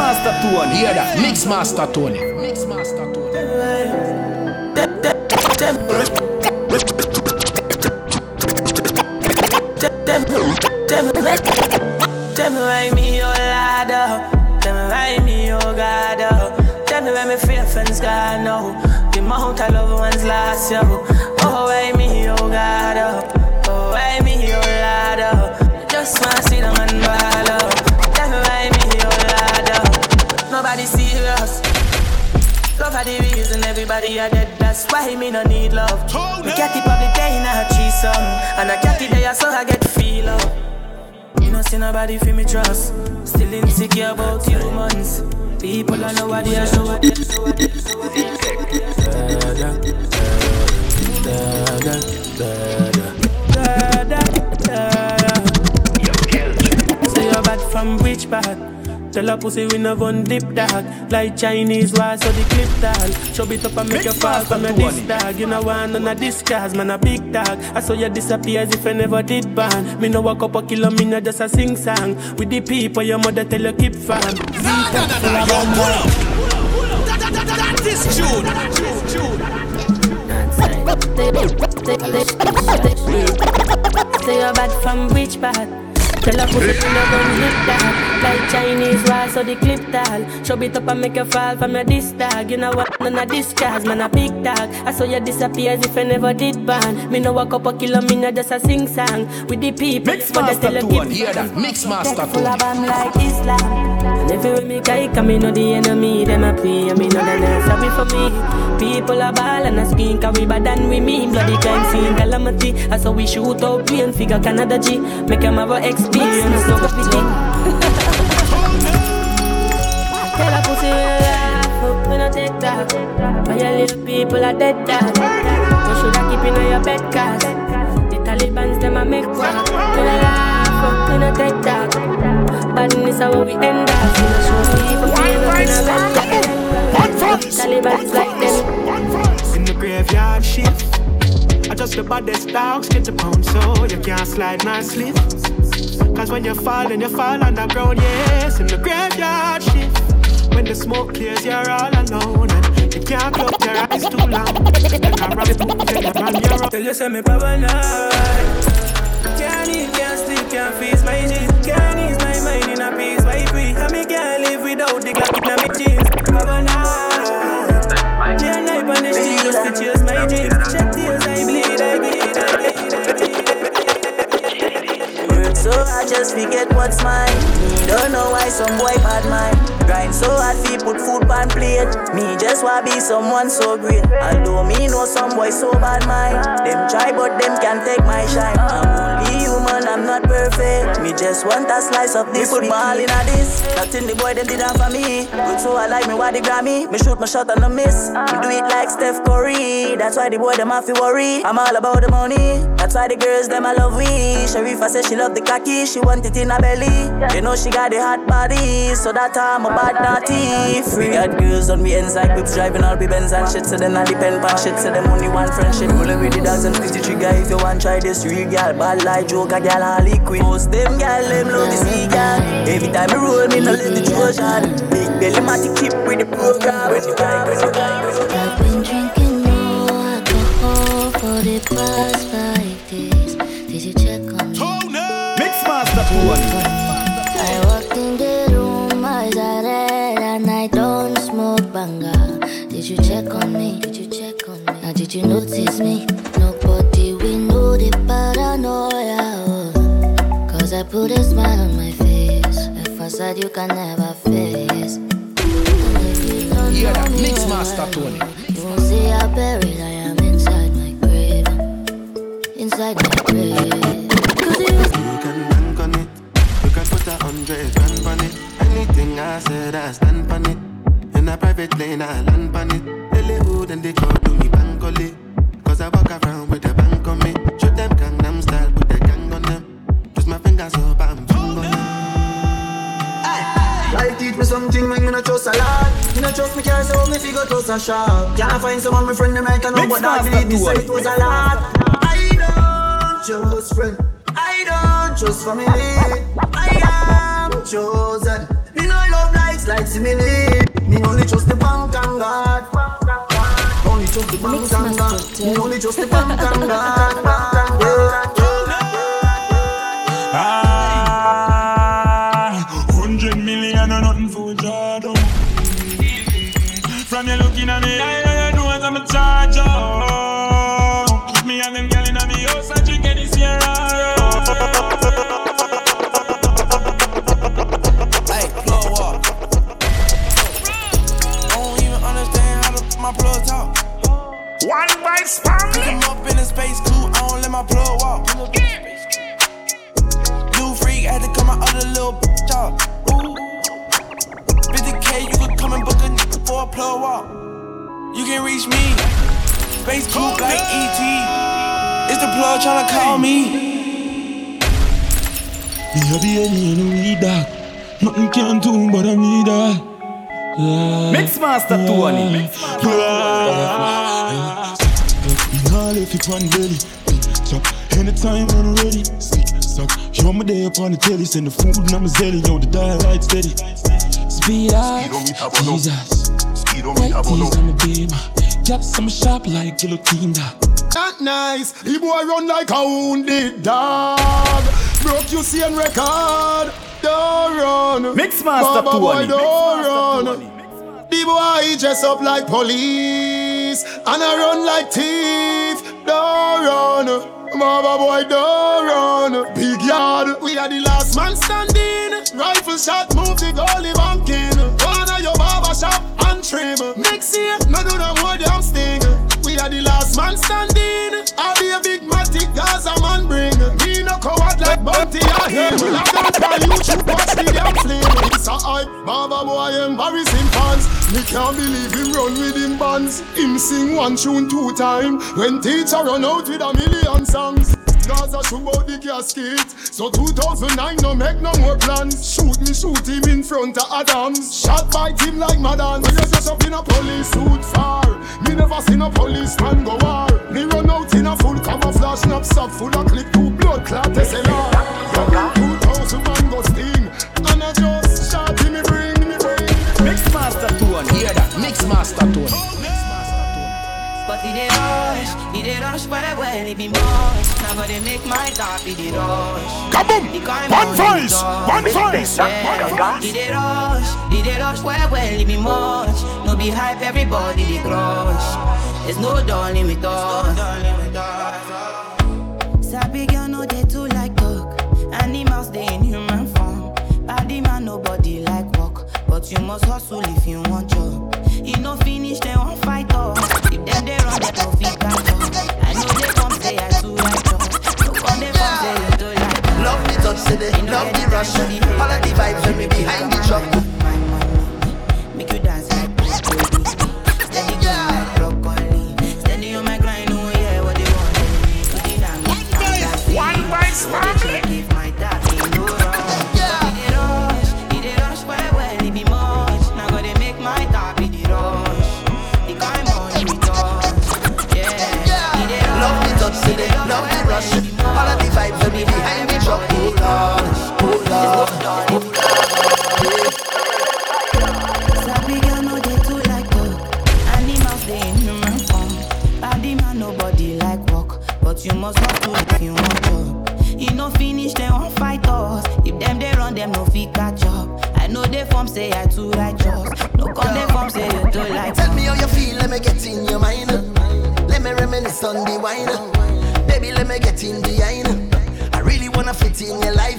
Mixmaster Tony. Hear that? Mixmaster Tony. Mixmaster Tony. Tell me why me, oh Lord, oh. Tell me why me, oh God, oh. Tell me why me feel friends gone now. The amount of love ones lost, yo. Oh, why me, oh God, reason everybody are dead. That's why me no need love. Me cat it probably playing a threesome, and I cat it there so I get feel up. You know see nobody feel me trust. Still insecure about humans. People are nobody else. Nobody else. Nobody else. Nobody else. Say you're bad from which part? Tell a pussy we no gun dip dog Like Chinese war so the clip tall Show it up and make you fall from your this dog You know one on a disguise man a big dog I saw you disappear as if I never did ban Me no walk up a kilo me no just a sing song With the people your mother tell you keep fam Nah, nah, nah, nah. Yo, pull up. That, that, that, that, that is June. Say you're bad from which part? Tell a pussy to no gun hit dog Like Chinese war so the clip tall. Show it up and make you fall from your this dog You know what, none of this cars, man a big dog. I saw you disappear as if I never did ban Me no walk up a kilo, me no just a sing song. With the people, but they tell you Tony. Hear that? Mixmaster Full of bam like Islam. And everywhere me guy come, me know the enemy Them a pray, and me know they not sorry for me People are ball and a screen Cause we bad than we mean. Bloody crime scene calamity. I saw we shoot out plane Figure Canada G. Make them have a experience So go fit Tell a pussy we laugh up, we no take that But your little people are dead dog You shoulda keep in your bed cause The Taliban's them a make walk We no laugh up, we no take that Badness how we end up We no show people feel up in a dot Taliban's like them in the graveyard shift. I just the baddest dogs get the pound, so you can't slide my slip. Cause when you fall, and you fall underground, yes, in the graveyard shift. When the smoke clears, you're all alone. And you can't close your eyes too long. Tell you say me paranoid Can't eat, can't sleep, can't face my jeans Can't ease my mind in a peace, why free And me can't live without the Glock in my jeans Paranoid Can't on the street just to so hard just forget what's mine. Me don't know why some boy bad mind. Grind so hard fi put food on plate. Me just wanna be someone so great. Although me know some boy so bad mind. Them try but them can't take my shine. I'm only human, I'm not perfect. Me just want a slice of this. Me put my all in a this. Nothing the boy them did that for me. Good so I like me why the Grammy. Me shoot my shot and I miss. Me do it like Steph Curry. That's why the boy them have to worry. I'm all about the money. That's why the girls them I love we. Sharifa said she love the khaki, she want it in her belly. You know she got the hot body, so that time a bad naughty. Free got girls on me inside whips driving all the Benz and shit. So then I depend on shit. So them only one friendship. Rolling with the dogs and 50 trigger. If you want try this real girl, bad like joker girl, Harley Quinn. Most them girl them love the see girl. Every time me roll, me no let the Trojan. Big belly matty keep with the program. When you guy, when you guy, when you guy. I've been drinking no alcohol for the past five days. Did you check on me? Mixmaster Tony. I walked in the room, eyes are red, and I don't smoke banga. Did you check on me? Did you check on me? Now did you notice me? Nobody we know the paranoia. oh. Cause I put a smile on my face. A facade you can never face. And if you don't Hear know that? me Mixmaster well, Tony. You won't see how buried I am inside my grave. Inside my grave. Said, I stand on it. In a private plane, I land on it. Hollywood and they go to me bank only. Cause I walk around with a bank on me. Shoot them Gangnam style with the gang on them. Twist my fingers up, I'm tongue on them. Life teach me something when me not trust a lot. Me not trust me car, so me figure trust a shop. Can't find someone my friend them like I know, but I Mixmaster believe me say it was a lot. I don't trust friend. I don't trust family. I am chosen. Me like it's like simile. Me only trust the bank and God. Only trust the bank and God. Me only trust the bank and God. Can reach me. Space coupe like ET. It's the plug tryna call me. Me a be any no need that. Nothing can do but I need that. Mixmaster Tony. Me nah left it on belly. Big chop. Anytime when I'm ready. Stick suck. Show me there upon the telly. Send the food and I'm a zelly. Yo, the dial light steady. Speed up. Jesus. White tees on the beam. Yes, I'm sharp like guillotine. That nice. The boy run like a wounded dog. Broke you see and record. Don't run. Mixmaster Baba boy, don't Mixmaster run. The boy he dress up like police and I run like thief. Don't run. Baba boy, don't run. Big yard, we are the last man standing. Rifle shot, move the goalie banking. One of your barber shop and trim. Next year, no do no more damn sting. We are the last man standing. I'll be a big matic Gaza man bring. Me no coward like Bounty or him. I don't tell you should watch the damn flame. It's a hype, Baba boy embarrassing fans. Me can't believe him run with him bands. Him sing one tune two time. When teacher run out with a million songs. Gaza out the casket. So 2009 no make no more plans. Shoot me, shoot him in front of Adams. Shot by him like Madden. When you dress up in a police suit far. Me never seen a policeman go war. Me run out in a full camouflage knapsack full of clip to blood clot SLR. 2000 man sting. And I just shot him, me bring, me bring. Mixmaster Tony. Hear that? Mixmaster Tony. But he did rush, he did rush well, well, he be much. Now but they make my top, he did rush. Kaboom! One voice! One voice! Yeah, he did rush, he did rush well, well, he be much. No be hype, everybody they crush. There's no darling with us. Sabi girl, no they too like talk. Animals they in human form. Body man, nobody like walk. But you must hustle if you want job. You no finish, they won't fight Love the touch, say they love the rush. All of the vibes when me behind the truck. Get in wine. I really wanna fit in your life,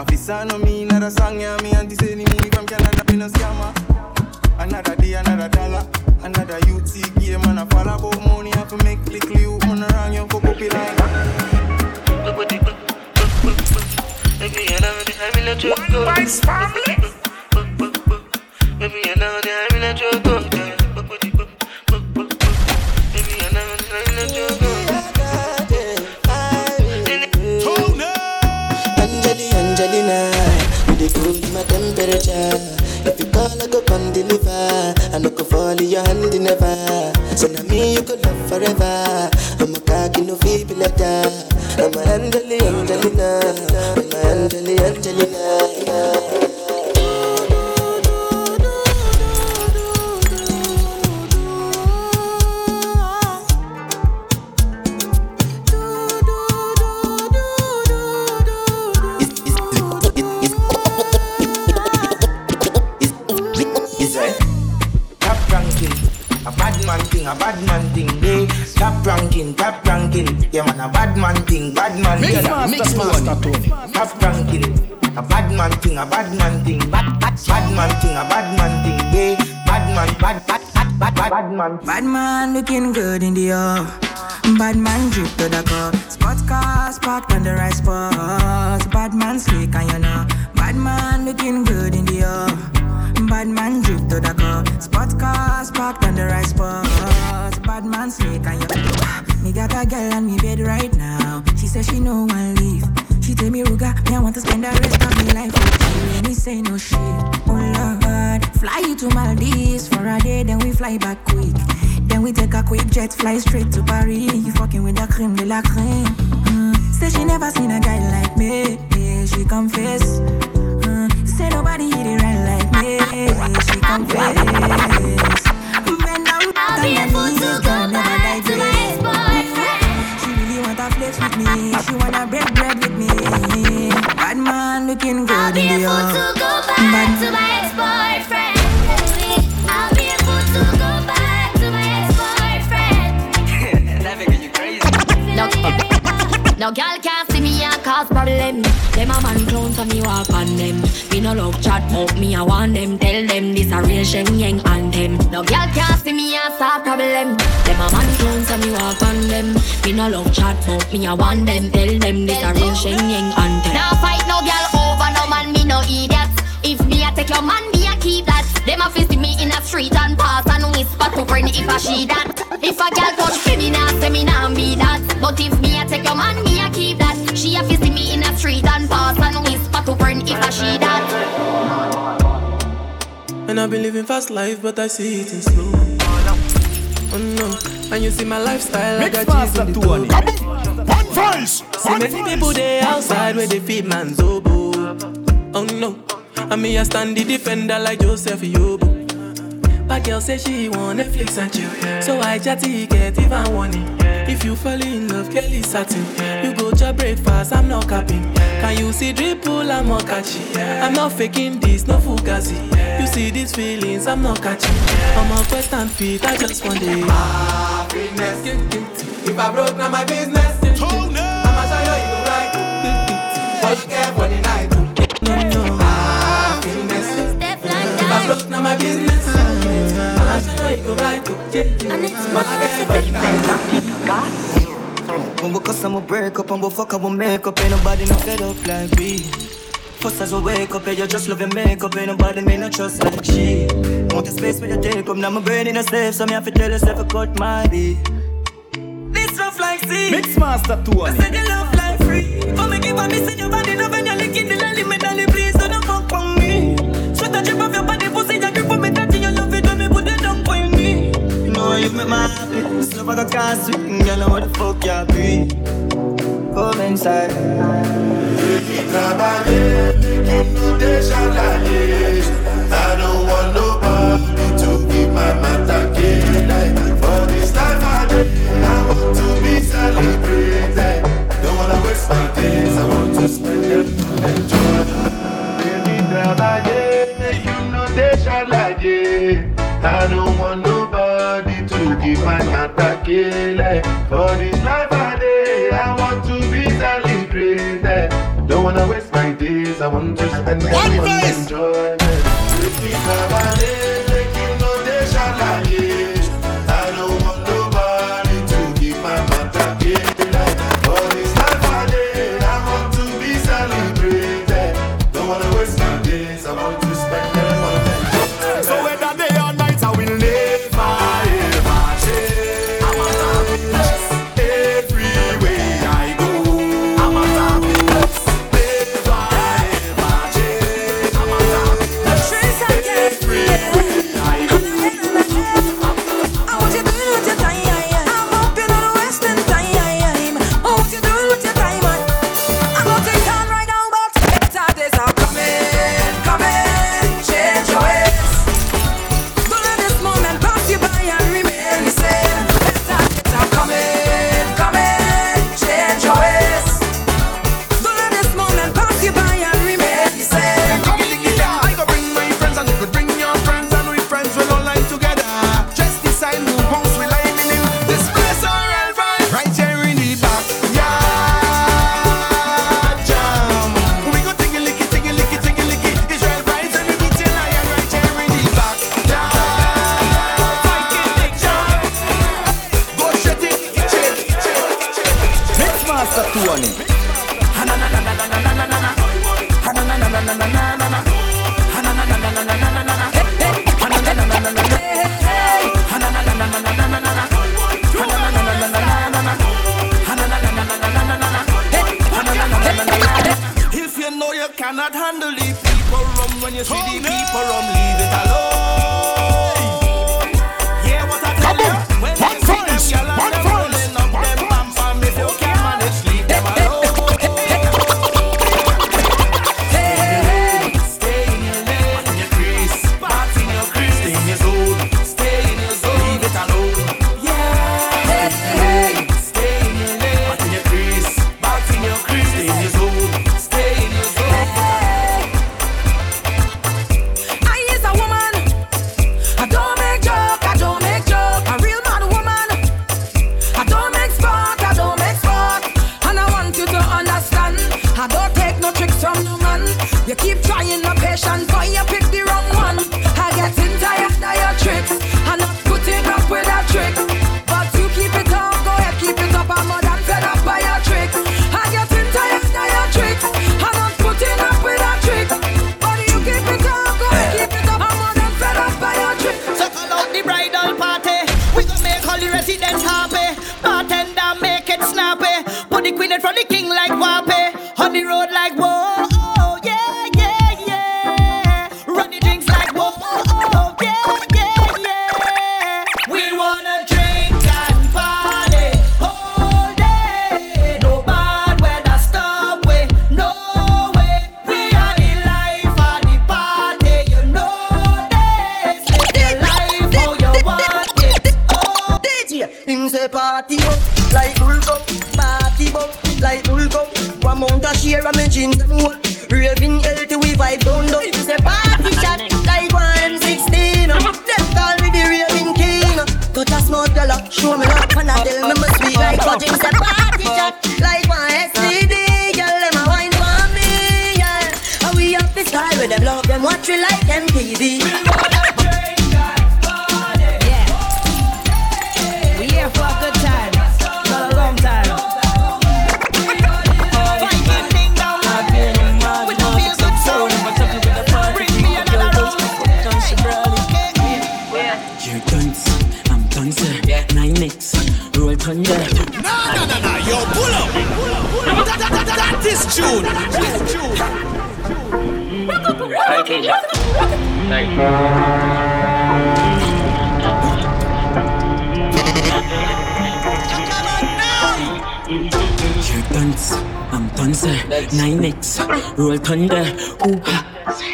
hanger. No move party full of camera. Me charge them a banger. Officer no me, not a song, yeah, me auntie say me from Canada, be no scammer. Another day, another dollar. Another UT game, and I fall about money, I have to make click you, on around you, go puppy like. One Vice family. Baby, you know that I'm in a joke. So now me you go love forever. I'm a cocky no feeble like that. I'm a Angeli, Angelina, I'm a Angeli, Angelina. Bad, man. Looking good in the air. Bad man drip to the cup. Quick jet, fly straight to Paris. You fucking with the creme de la creme. Mm. Say she never seen a guy like me. Yeah, she confess. Mm. Say nobody hit it right like me. Yeah, she confess. Bend down, I'll be a fool to go never back to my ex-boyfriend. She really wanna flex with me. She wanna break bread with me. Bad man looking good I'll be a fool to go back to my no girl can't see me and cause problem. Them a man clown so me walk on them. Me no love chat but me I want them. Tell them this a real Shenyeng anthem. No girl can't see me and start problem. Them a man clown so me walk on them. Me no love chat but me I want them. Tell them this a real Shen Yang anthem. Now fight no girl over no man me no idiot. If me a take your man me a keep that. Them a fist me in a street and pass and whisper to friend if I she that. If a girl touch me, me nah say me nah be that. But if me a take your man, me a keep that. She a fist me in a street and pass and whisper to friend if I she that. And I've been living fast life, but I see it in slow. Oh no, and you see my lifestyle, I Mix got cheese master in the Tony. toe. One voice. See many people they outside where they feed man's oboe. Oh no, and me a stand the defender like Joseph Yobo. But girl say she want Netflix and chill, so I chatty get even warning. If you fall in love, Kelly satin. You go to breakfast, I'm not capping. Can you see dripple, I'm not catching. I'm not faking this, no fugazi. You see these feelings, I'm not catching. I'm a quest and feet, I just want it. Happiness. If I broke, now my business. I'ma show you you right. What you care for the night? No, no. Happiness. Step like If I broke, now my business. I'ma show you you right. And it's What you care for the? When we cuss, I'ma break up and we fuck up, we make up. Ain't nobody no fed up like we. First as we wake up, yeah, you just love your makeup. Ain't nobody me no trust like she. Want the space with your take up, now my brain in a safe, so me have to tell yourself I cut my beat. This rough like sea. Mix master I Tony. said you love like free. For me keep on missing your body, love when you're licking the lolly, me dolly, please make my happy. Love I got can't sweet, girl, what the fuck you be? Come inside. No. I don't want nobody to keep my matter like For this life I live, I want to be celebrated. Don't wanna waste my days, I want to spend them enjoy. Baby, travailler, you know they shalaye. I don't want nobody I can't For this life I day, I want to be celebrated. Don't wanna waste my days, I want to spend my. resident happy. Bartender make it snappy. Put the queen in front of the king like Wappy. On the road like Whoa. Roll thunder, ooh.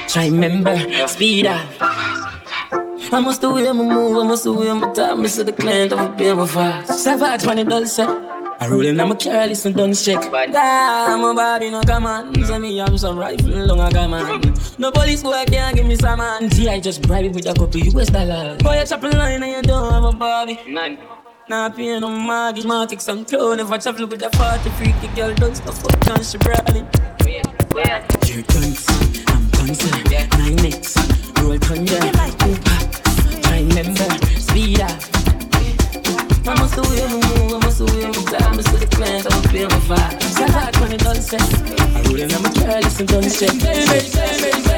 Try member, speed up. I must do way my move, I must do way my time. This is the client of a bill of fire. Savage does, dulce. I roll in, I'm a careless and don't shake. But I'm a body, no come on. So me have some rifle, long I got man. No police work, can't give me some man. G, I just bribe it with a couple US dollars. Boy, you chop a line and you don't have a body. None. Nah, pay no mortgage, my take some clone. If I travel with a 40 freaky girl, don't stop, up, don't she brawling. Here guns, I'm guns, nine X, roll thunder, I remember, speed up. I must do it, move, I must do it, time, I see the plans, I'm feel my vibe. Shut up when it done set. I roll in, I'm a careless and done set.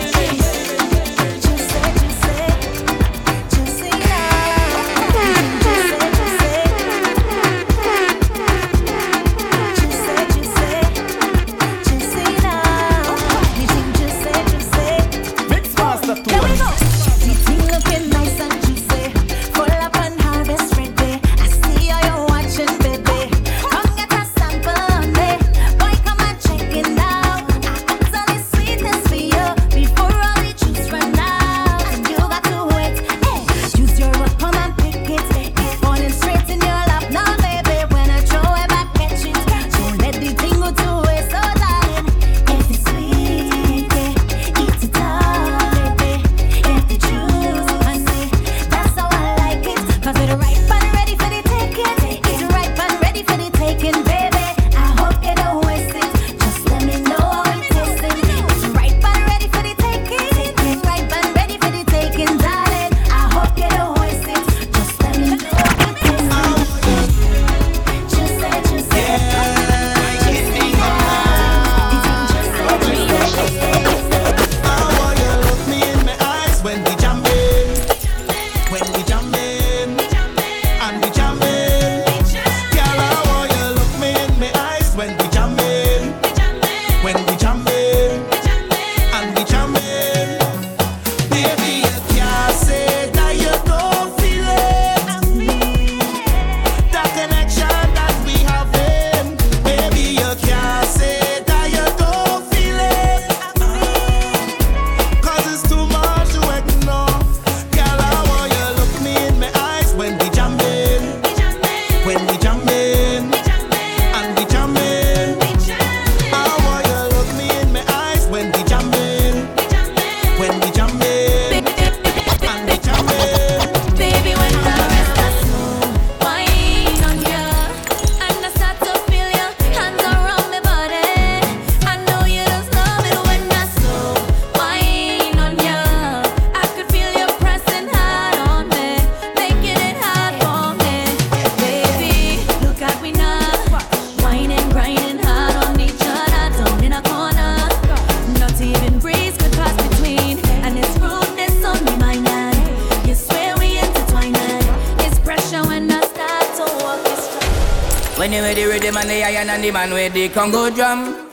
The Congo drum.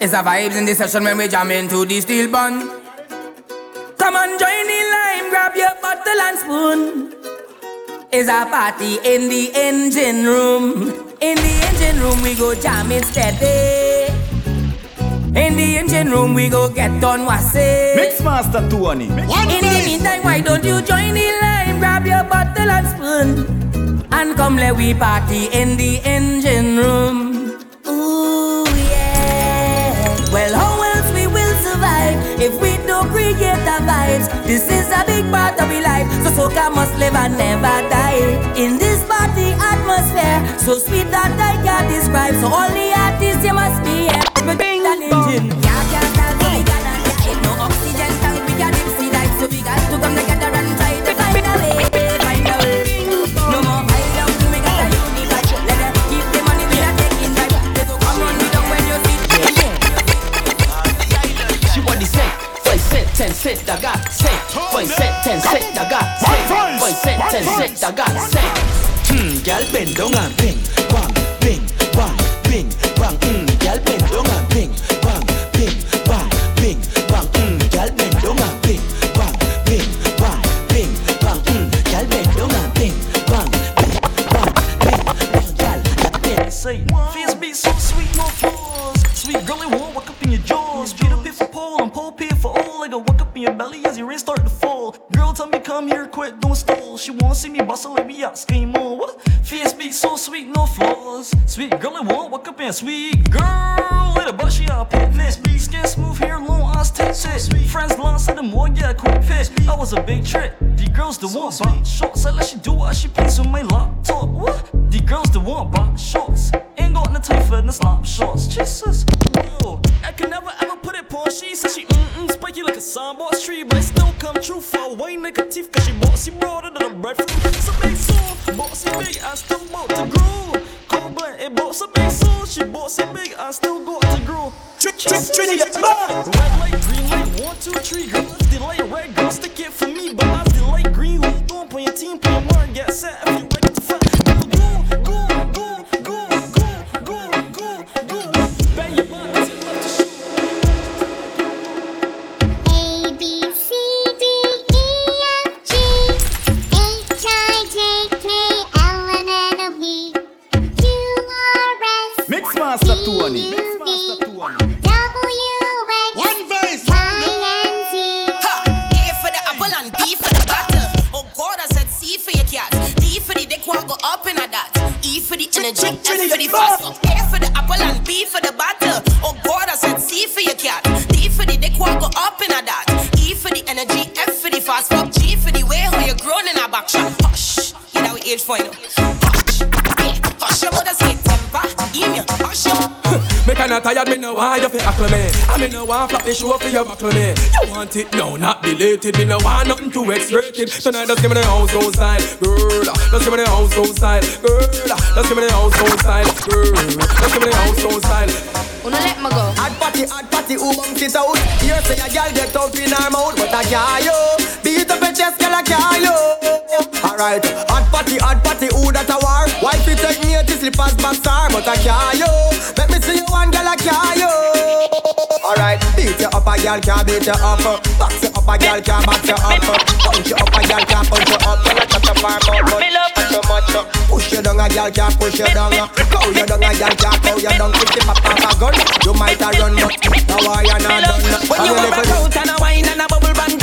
It's a vibes in the session when we jam into the steel bun. Come on, join the line, grab your bottle and spoon. It's a party in the engine room. In the engine room, we go jam it steady. In the engine room, we go get on wassy. Mixmaster Tony. In the meantime, why don't you join the line, grab your bottle and spoon, and come let we party in the engine room. This is a big part of our life, so soca must live and never die. In this party atmosphere, so sweet that I can't describe. So all the artists, you must be here. Bing, an The energy, F for the fast. A for the apple and B for the butter. Oh God, I said C for your cat. D for the dick one go up in a dot. E for the energy, F for the fast. Fuck G for the way how you're grown in a back shot. Hush, you know we age for you. Me kinda tired, me no want you fi hackle me. I me no want flap the show for you buckle me. You want it now, not belated. Me no want nothing too X-rated Tonight just give me the house style Girl, just give me the house style Girl, just give me the house style Girl, just give me the house style Wanna let me go? Hot party, hot party, who bumps it out? Here say a girl get up in her mouth, but I can't yo. Beat up your chest, girl, I can't yo. Alright, hot party, hot party, who that a war? Wife take me to slippers backstar, but I can't yo. Let me see you one girl, I can't yo. Alright, beat you up, a girl can't beat you up. Box you up, a girl can't box you up. Punch you up, a girl can't punch you up. Girl, I touch your farm but not so much. Push you down, a girl can't push you down. Cow you down, a girl can't cow you down. If the pop off a gun, you might a run, but now why you not done? When you a rock out and a wine and a bubble band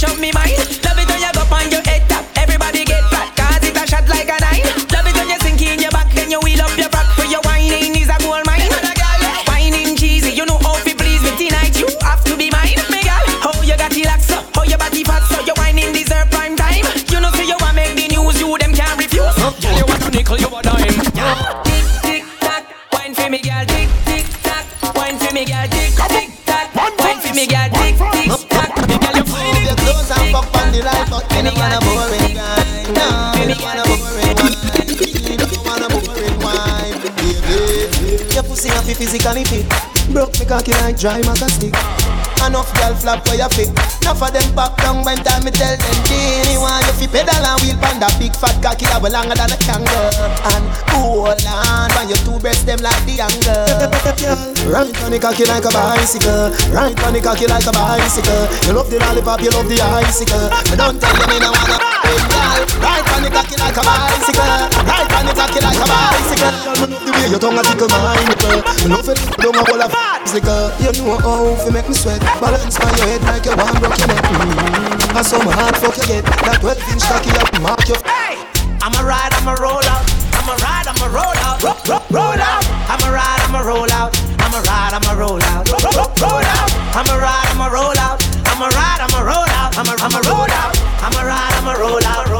mash up me mind. Love it when you go on your head top, everybody get fat, cause it a shot like a nine. Love it when you sink in your back, then you wheel up your back, for your whining is a gold mine. Whining cheesy, you know how to please me tonight, you have to be mine, me girl. How you got it lax up, how your body fat, so your whining deserve prime time. You know, say you want make the news, you them can't refuse. Girl, you want a nickel, you a dime Tick tick tock, wine for me, girl. Tick tick tock, wine for me, girl. Tick tick tock, wine for me, girl. Me no want a boring guy. No, me no want a boring. Me no want a boring. Baby, your pussy have to physically fit. Broke me cocky like dry maca stick. Enough girl flap for your fit. Enough of them pop down when time me tell them Genie want you fi pedal and wheel pan that big fat cocky that way longer than a kangaroo. And hold on when your two breasts them like the angle. Right on the cocky like a bicycle. Right on the cocky like a bicycle. You love the lollipop, you love the icicle. But don't tell me no girl. Right on the cocky like a bicycle. Right on the cocky like a bicycle. The way your tongue a tickle my nipple. Me love it, don't a whole of bicycle. You know how to make me sweat. Balance your head like you want broke your neck mm-hmm. And some hard fuck you get. That 12 inch cocky up mark your I'ma ride, I'ma roll out. I'ma ride, I'ma roll out. Ro- ro- roll out. I'ma ride, I'ma roll out. I'ma ride, I'ma roll out. Ro- ro- roll out. I'ma ride, I'ma roll out. I'ma ride, I'ma roll out. I'ma I'ma roll out. I'ma ride, I'ma roll out. Roll out,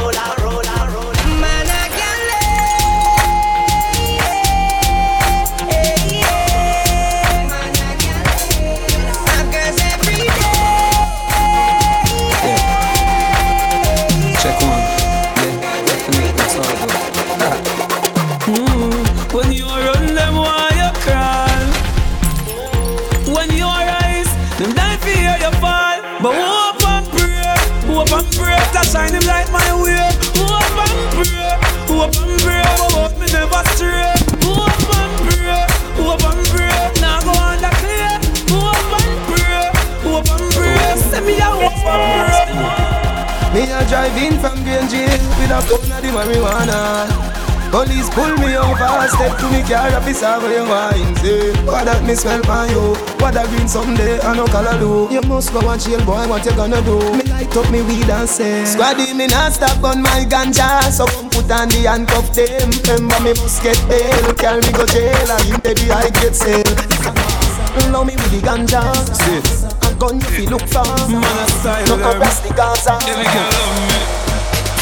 A in from Green Jail with a pound of the marijuana. Police pull me over, step to me car, officer, where you wine, say What that me smell on you, what that green someday, I no color do. You must go and chill, boy, what you gonna do? Me light up me weed and say Squaddy, me not stop on my ganja, so come put on the handcuff them Remember me must get bail, carry me go jail, and you baby I get sale. Love me with the ganja, a gun you feel look for Man a style No them. harass the Gaza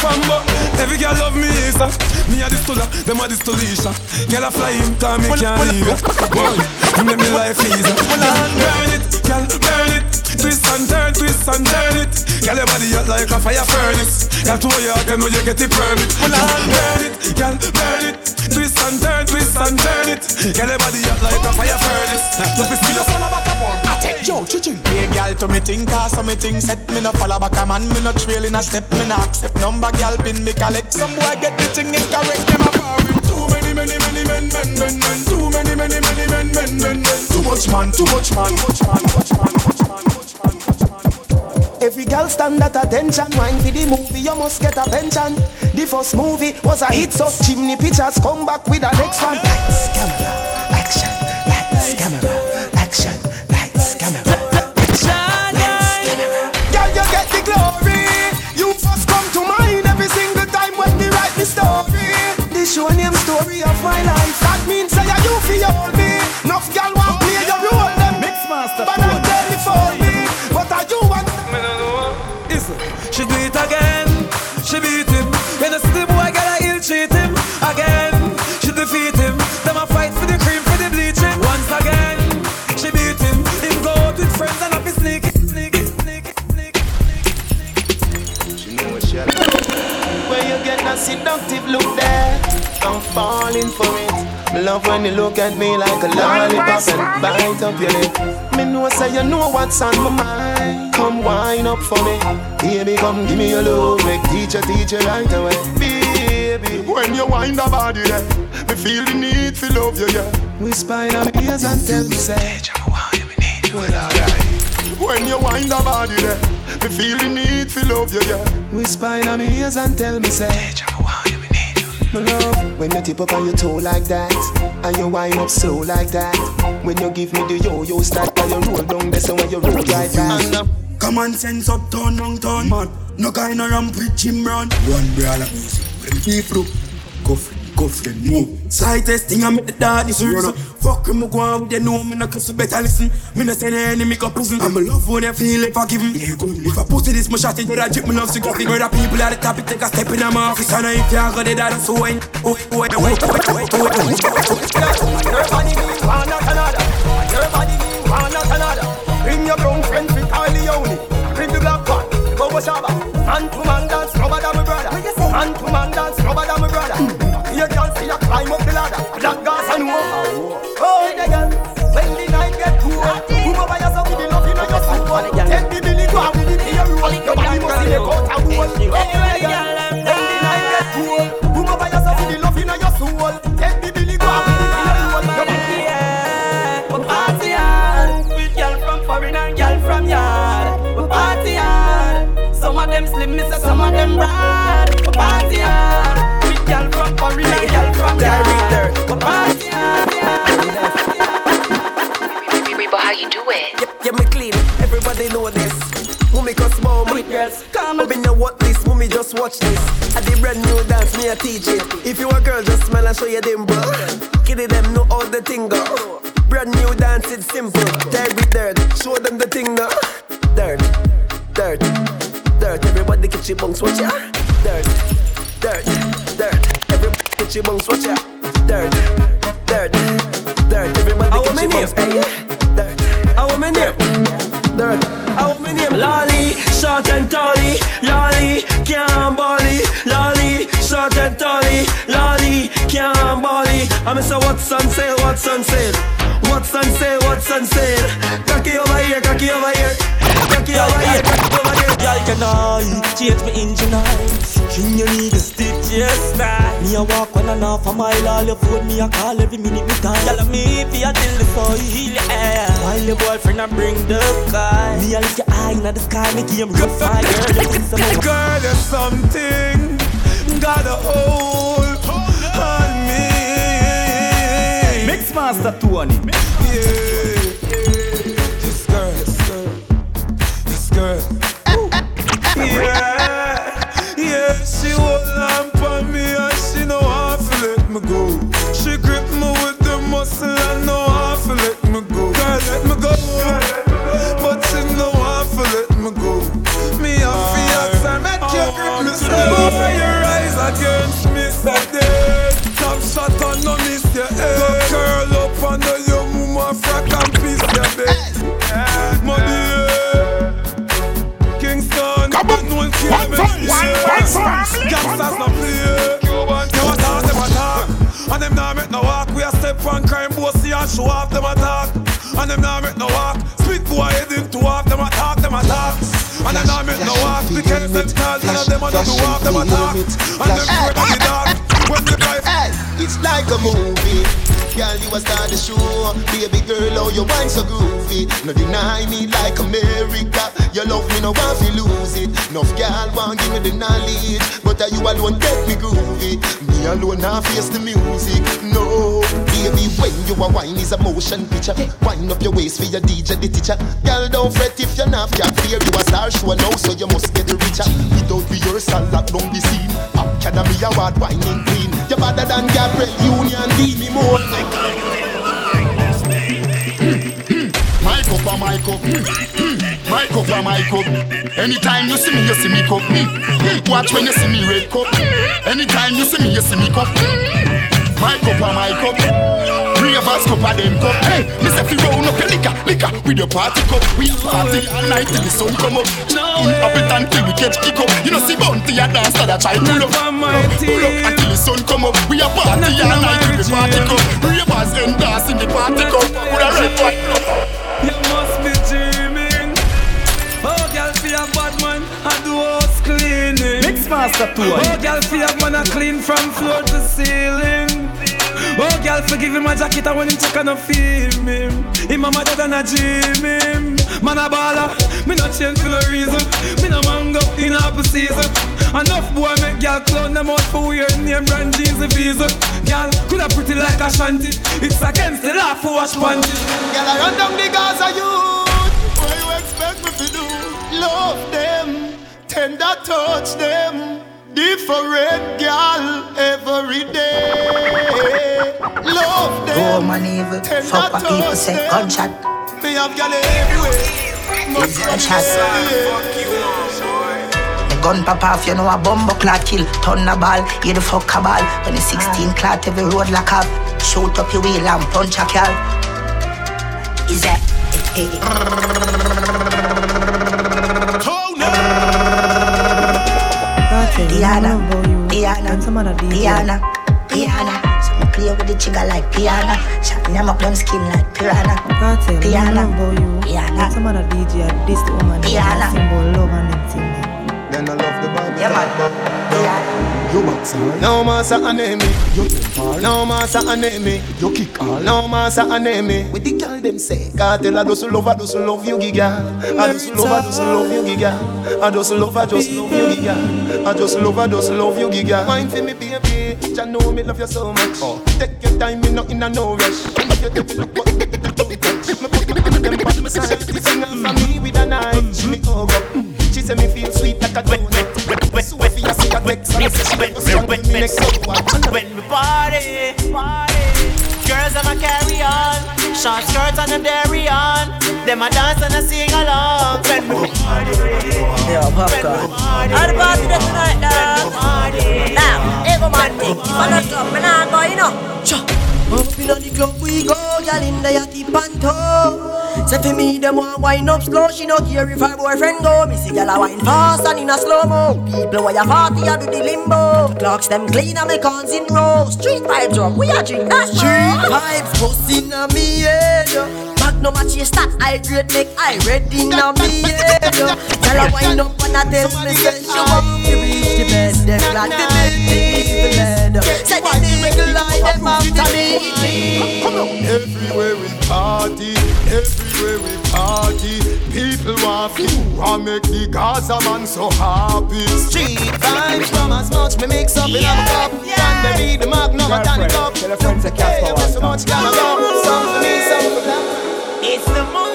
Every girl love me. from, but every girl love me is a Me a this Tula, them a this Tulisha. Girl a fly him, time me can't leave ya. Boy, you make me life easy. Burn it, girl, burn it. Twist and turn, twist and turn it. Girl, your body hot like a fire furnace. Girl, to you again when you get it permit. Burn it, girl, burn it. Twist and turn, twist and turn it. Girl, your body hot like a fire furnace. Just be still, I take yo, chichi. Hey, girl, to me think, cause so me think set me no follow back a man, me no trail in a step, me no accept number, girl, pin me collect. Some boy get the thing incorrect, them a borrowing. Too many, many, many men, men, men, men. Too many, many, many men, men, men, men. Too much man, too much man, too much man, too much man, too much man. Every girl stand at attention. Wine for the movie, you must get a pension. The first movie was a hit, so chimney pictures come back with the next one. Lights, camera, action. Lights, camera, show name story of my life. That means say you feel me. Enough girl want play your role. Them mix master. Falling for it. Me love when you look at me like a lollipop and bite up your lip. Me know say you know what's on my mind. Come wine up for me, baby. Come give me your love, make teacher teach you right away, baby. When you wind the body there, me feel the need to love you, yeah. Whisper in my ears and tell me say, Well, alright. When you wind the body there, me feel the need to love you, yeah. Whisper in my ears and tell me say, my love, when you tip up on your toe like that, and you wind up slow like that. When you give me the yo-yo start, and you roll down the when you roll right back. Uh, Common sense up, turn, wrong turn. Man, no guy no ramp with Jim Brown. One brother music, when people go for go for move. Slightest thing I make the darkness run up. Fuck him, go on with the know me no cause better listen. Me no send any make up prison. I'm a love when I feel like forgiven. Yeah, good. If I post this, my shot it, but I drip me love to go. Murder people at the top, it take a step in my office. And if you got it, that's so wait, wait, wait, wait, wait, wait, Everybody me one not another. Everybody me one not another. Bring your brown friends with Kylie Leone. Bring the black one, Bobo Shaba. Man to man dance, rubber than my brother. Man to man dance, rubber than my brother. You can see you climb up the ladder. Black gas and walk. Oh, the girl. When the night get cool, move over yourself with the love in your soul. Take the billy, go out with the roll. Your body must be a coat and wool. Oh, the girl. When the night get cool, move over yourself with the love in your soul. Take the billy, go out with the beer roll. Your body We party hard with girl from foreign and girl from yard. We party hard. Some of them slim, me some of them broad. We party hard girl from and girl from yard. We party hard. Reba, how you do it? Yeah, yeah, me clean. Everybody know this. Mummy cause small with girls. Come up in your what this, mummy just watch this. I did brand new dance, me a teach it. If you a girl, just smile and show your dimple. Kitty them know all the thing go. Brand new dance, it's simple. Dirt with dirt, show them the thing now. Dirt, dirt, dirt. Everybody get your bunks, watch ya. Dirt, dirt, dirt. Everybody get your bunks, watch ya. Dirt, dirt, dirt. Everybody How get many? your bunks, hey yeah. Dirt. How many name? Dirt. How many name? Lolly, short and tally. Lolly, can't bally. Lolly, short and tally. Lolly, can't bally. I'm say what's on sale, what's on sale. What's on sale, what's on sale. Cocky over here, cocky over here. Cocky over here, cocky over here. Girl, can I change my engine eyes? String you need a stitch, yes, nah. Me a walk one and half a mile, all your phone me a call every minute me time. Girl, me feel till the soil, yeah. While your boyfriend I bring the guy. Me a lift your eye in the sky, make him real fire. Girl, you Girl, there's something got a hold on me. Mixmaster Tony. Yeah. Girl. Yeah, yeah, she hold Gangsters no play. Them attack, them attack. And them nah make no walk. We a step on crime bossy and show off them attack. And them nah make no walk. Split boy heading to off them attack, them attack. And them nah make no walk. The case them cars and them a do off them attack. And them afraid of the dark. When the life. It's like a movie. Girl, you a star the show. Baby girl, oh, you wine so groovy. No deny me like America. You love me, no want to lose it. Enough girl want give me the knowledge, but uh, you alone get me groovy. Me alone now face the music. No, baby, when you a wine is a motion picture. Wind up your waist for your DJ, the teacher. Girl, don't fret if you're not got fear. You a star show now, so you must get richer. Without rehearsal, lock down the scene. Academy award, whining better than Gabrielle Union, need me more. My cup. My cup my cup. Anytime you see me, you see me cup. Watch when you see me red cup. Anytime you see me, you see me cup. My cup a my cup. Ravers cup a them cup. Hey, me say fi round up your liquor, liquor with your party cup. We a party all night till the sun come up. In Appleton till we catch kick up. You know see bounty a dance that I try pull up, pull up until the sun come up. We a party all night till the party cup. Ravers and dance in the party cup. With a red one. You must be dreaming. Oh, girl, feel a bad man, I do house cleaning. Mix master tour. Oh, girl, feel a man, I clean from floor to ceiling. Oh, girl, forgive him my jacket, I want him check and I feel me. Him a mother than a dream him. Man a baller, me not change for no reason. Me no mango in apple season. Enough boy make girl clown them out for weird name brand jeans and visa. Girl, coulda pretty like a shanty. It's against the law for wash panty. Girl, I run down the Gaza youth. What you expect me to do? Love them, tender touch them. Different girl every day. Love them. Go man evil, fuck what people say, gunshot. Me have girl everywhere. Must gunshot. The gun pop off, you know a bumbo clock kill. Turn a ball, you the fuck a ball. When the 16 clock, every road lock up. Shoot up your wheel and punch a car. Is that? Diana, Diana, Diana, Diana. So me play with the chigga like piano. Shot them up them skin like piranha. Diana, Diana. Some other DJ, this woman, Diana. symbol love and them man. You box No master enemy. You temper. No master enemy. You kick all. No master enemy. With the girl them say. Cartel I just love, I just love you, giga. I just love, I just love you, giga. I just love, I just love you, giga. I just love, I just love you, giga. Mind for me, baby. You know me love you so much. Oh. Take your time, me not in a no rush. If you take it, look, me put them on my side. Sing out for me with a knife. She me hug up. She say me feel a vex, I say she make me strong when next. When we party, party, girls them a carry on, short skirts and them dairy on. Them a dance and a sing along. When we party, Yeah, popcorn. How the party there tonight, dog? Now, ego man thing. If I not come, me nah go, you know. Cha. Up inna the club we go, gyal in the yachty panto. Say for me, them want wine up slow. She no care if her boyfriend go. Me see gyal a wine fast and in a slow mo. People where you party a do the limbo. Clocks them clean and me cons in row. Street vibes up, we a drink that Street vibes bust inna me head. Magnum a chase that I great make I ready inna me head. Gyal a wine up and a tell me say she want to reach the best. Them glad to make the evil head. Say the nigga like them after me. Everywhere we party, everywhere we party. People want you, uh, I make the Gaza man so happy. Street vibes from as much me mix up in a cup. One they need the magnum, a tonic up. Tell a friend to catch Hey, so much gotta go. Some for me, some for them. It's the Munga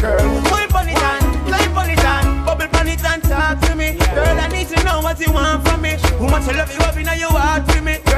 Girl, wine on it and, climb it bubble on it and talk to me. Girl, I need to know what you want from me. Who wants to love you up in your heart to me?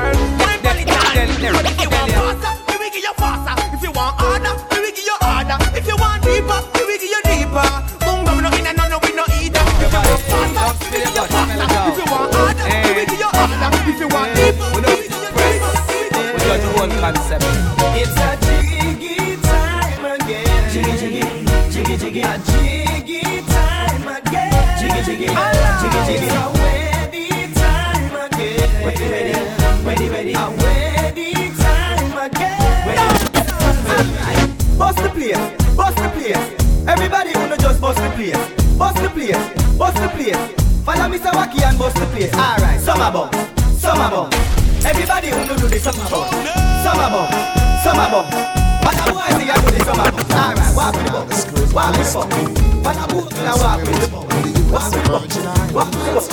With the bump. What a boy say I walk with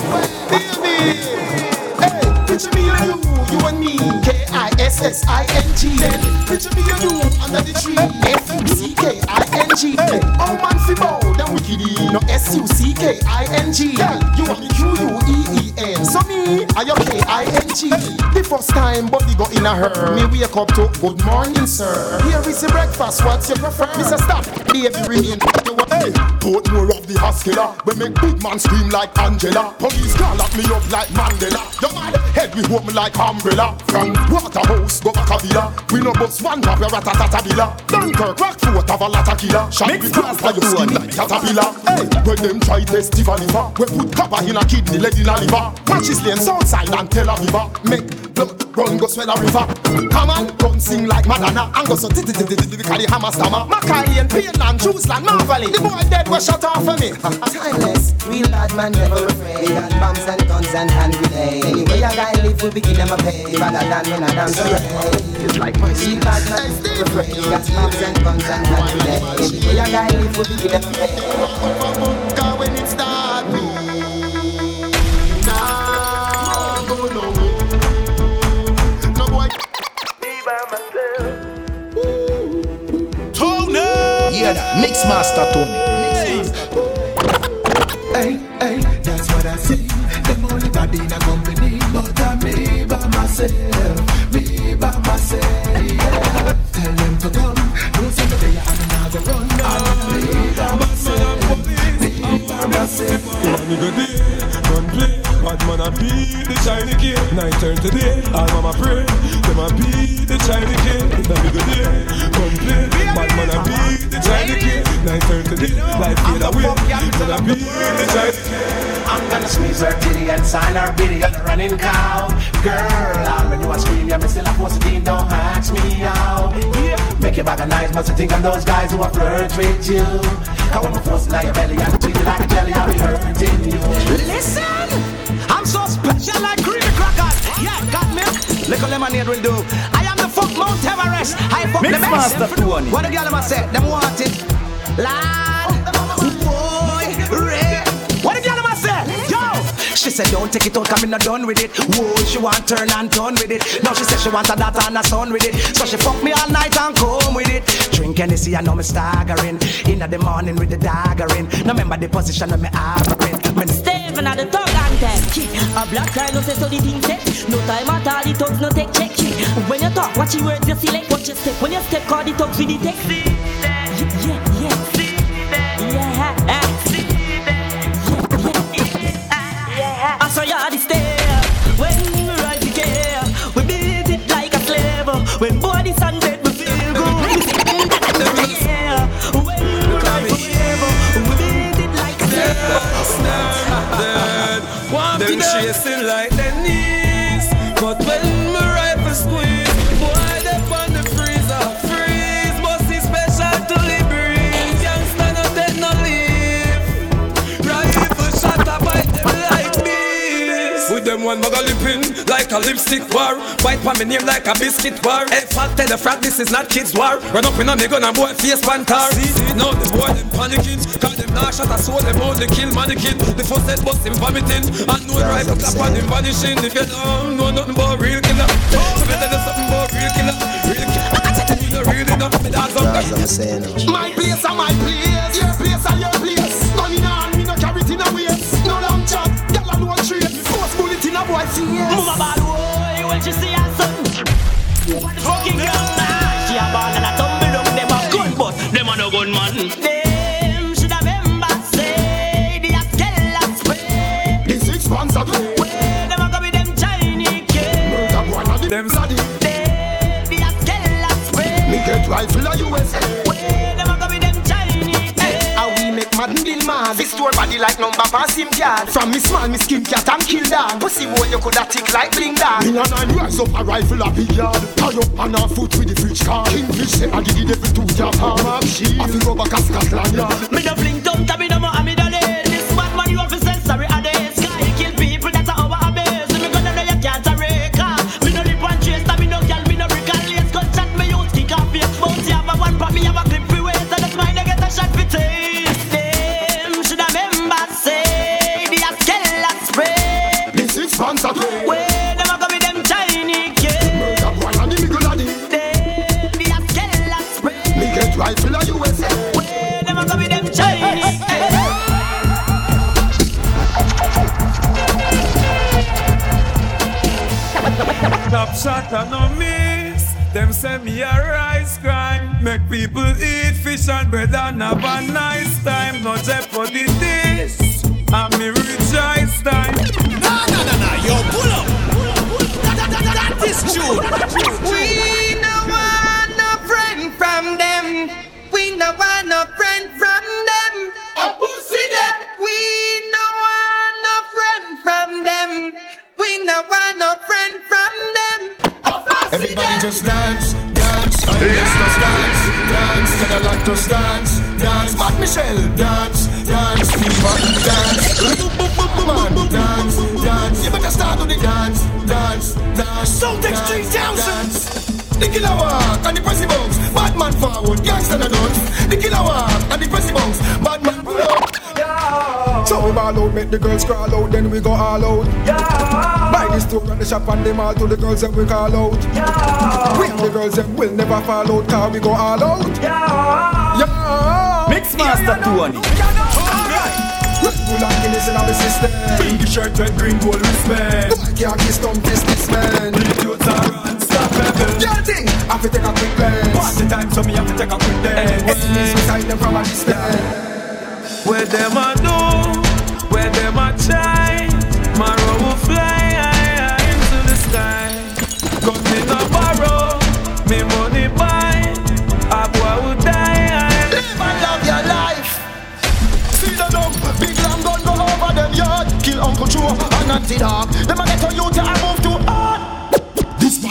hey, picture me and you, you and me, K-I-S-S-I-N-G. Then picture a her, me wake up to good morning, sir. Here is your breakfast, what's your prefer? Mr. Stop, baby, ring in. Hey, put more of the hospital. We make big man scream like Angela. Police call lock me up like Mandela. Your mad head we hold me like umbrella. From Waterhouse go back a villa. We no bust one drop your ratatata villa. Dunkirk rock foot of a lot of killer. Shine with glass for your skin like caterpillar. Hey, when them try test the liver, we put copper in a kidney, lead in a liver. Matches lane Southside and Tel Aviv. Make blood run go swell a river. Come on, run sing like Madonna. And go so ti ti ti ti ti call the hammer stammer. Macaulay and Peatland, Jerusalem, Marvelly. The boy dead was shut off for me. Timeless, real bad man never afraid. We got bombs and guns and hand grenades. Anyway, a guy live, we begin them a pay. Rather than when I dance away. It's like my real bad man never afraid. We got bombs and guns and hand grenades. Anyway, a guy live, we begin them a pay. Mix master Tony. Hey, hey, that's what I see. Them only body in a company, but I'm me by myself, me by myself. Yeah. Tell them to come, don't say that they are another run. I'm me by myself, me by myself. Bad man, I be the shiny kid. Night turn to day, all mama pray. Them I be the shiny kid. Then we go there, run play. Bad man, I be the shiny kid. Night turn to day, life fade away. Man, I be the shiny kid. I'm gonna squeeze her titty and sign her biddy on the running cow. Girl, I'll when you a scream, yeah, me still a post it in, don't ask me out. Yeah. Make your bag of nice, must think of those guys who are flirt with you. Cause when I force like a belly and treat it like a jelly, I'll be hurting you. Listen, Yeah, got milk. Little lemonade will do. I am the fuck Mount Everest. I fuck Mix the best. master Tony. What the girl must say? Them want it. Lad, boy, red. What the girl must say? Yo. She said, don't take it out, come in not done with it. Whoa, she want turn and done with it. Now she said she want a daughter and a son with it. So she fuck me all night and come with it. Drink Hennessy, I know me staggering. In the morning with the daggering. Now remember the position of me offering. When Steven at the talk anthem. A black guy no say so the thing set. No time at all, the talks no take check. When you talk, watch your words, you select what you step. When you step, call the talks with the text. Yeah, yeah, yeah. Yeah. Chasing like knees. But when one muggle lipping like a lipstick war. Bite on me name like a biscuit war. Hey, fat tell the frat this is not kids war. Run up in a me gun and boy face pantar. See, now the boy them panicking. Cause them nah shot a soul, them only kill mannequin. The first head bust him vomiting. And no rifle clap on him vanishing. If you don't know nothing about real killer. So me tell you something about real killer. Real killer. You know really know me dogs up My place and my place, your place and your place. Money in boy face. Move a bad boy when she see her son. Fucking girl, nah. She a ball and a tumble down. Them a gun, but them a no gun man. Them should have embassy. The Akela spray. The six pants a play. Where them a go with them Chinese kids. Murder one of them bloody. The Akela spray. Me get rifle a USA. Bill man. Fi store body like number pass SIM card. From me small, me skin cat and kill dog. Pussy boy, you coulda tick like bling dog. Me and I rise up a rifle a big yard. Tie up on our foot with the fridge car. Kingfish say I did the devil to your farm. I fi go back a Scotland yard. Me no fling down, me god I know you can't erase. Me no more, me no lay. This bad man you have to say sorry a day. Sky kill people, And no miss. Them say me a rice crime. Make people eat fish and bread and have a nice time. No jeopardy The killer walk and the pressy bounce. Bad man forward, gangster the dance. The killer walk and the pressy bounce. Bad man pull up. So we ball out, make the girls crawl out, then we go all out. Yeah. Buy the store and the shop and them all to the girls that we call out. Yeah. We the girls that will never fall out, car we go all out. Yeah. Yeah. Mix Master Tony. Red Bull and Guinness in our system. Pinky shirt, red, green, gold wristband. Boy can't kiss them businessmen. Youths are run, stop level. Girl thing, I fi take a quick glance. Party time, so me have to take a quick dance. Enemies beside them from a distance. Where them a do, where them a try. Tomorrow will fly high, into the sky. Cause me no borrow, me money buy. A boy will die. Live and love your life. See the dog, big long gun go over them yard. Kill Uncle Joe and Auntie Dog. Them a get on you to move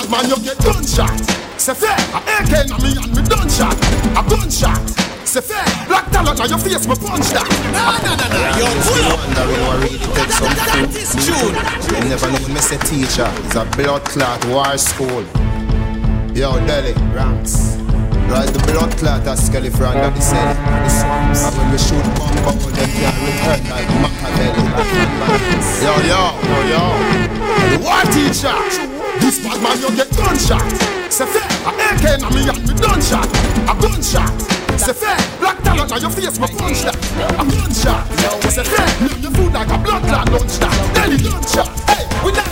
man you get gunshot. Say fair, a AK na me and me done shot. A gunshot. Say fair, black talent on your face me punch that. Nah, nah, nah, nah. Yo, pull up. Wondering what really take some That is true. You never know me say teacher. It's a blood clot war school. Yo, Delhi, ranks. Rise the blood clot as Skelly from the cell. And when we shoot bomb bubble, them can return like Machiavelli. Yo, yo, yo, yo. War teacher. This bad man you get gunshot. Say fair, a AK na me and me done shot. A gunshot. Say fair, black talent on your face me punch that. A gunshot. Say fair, name your food like a blood clot lunch that. Then the gunshot. Hey, we that.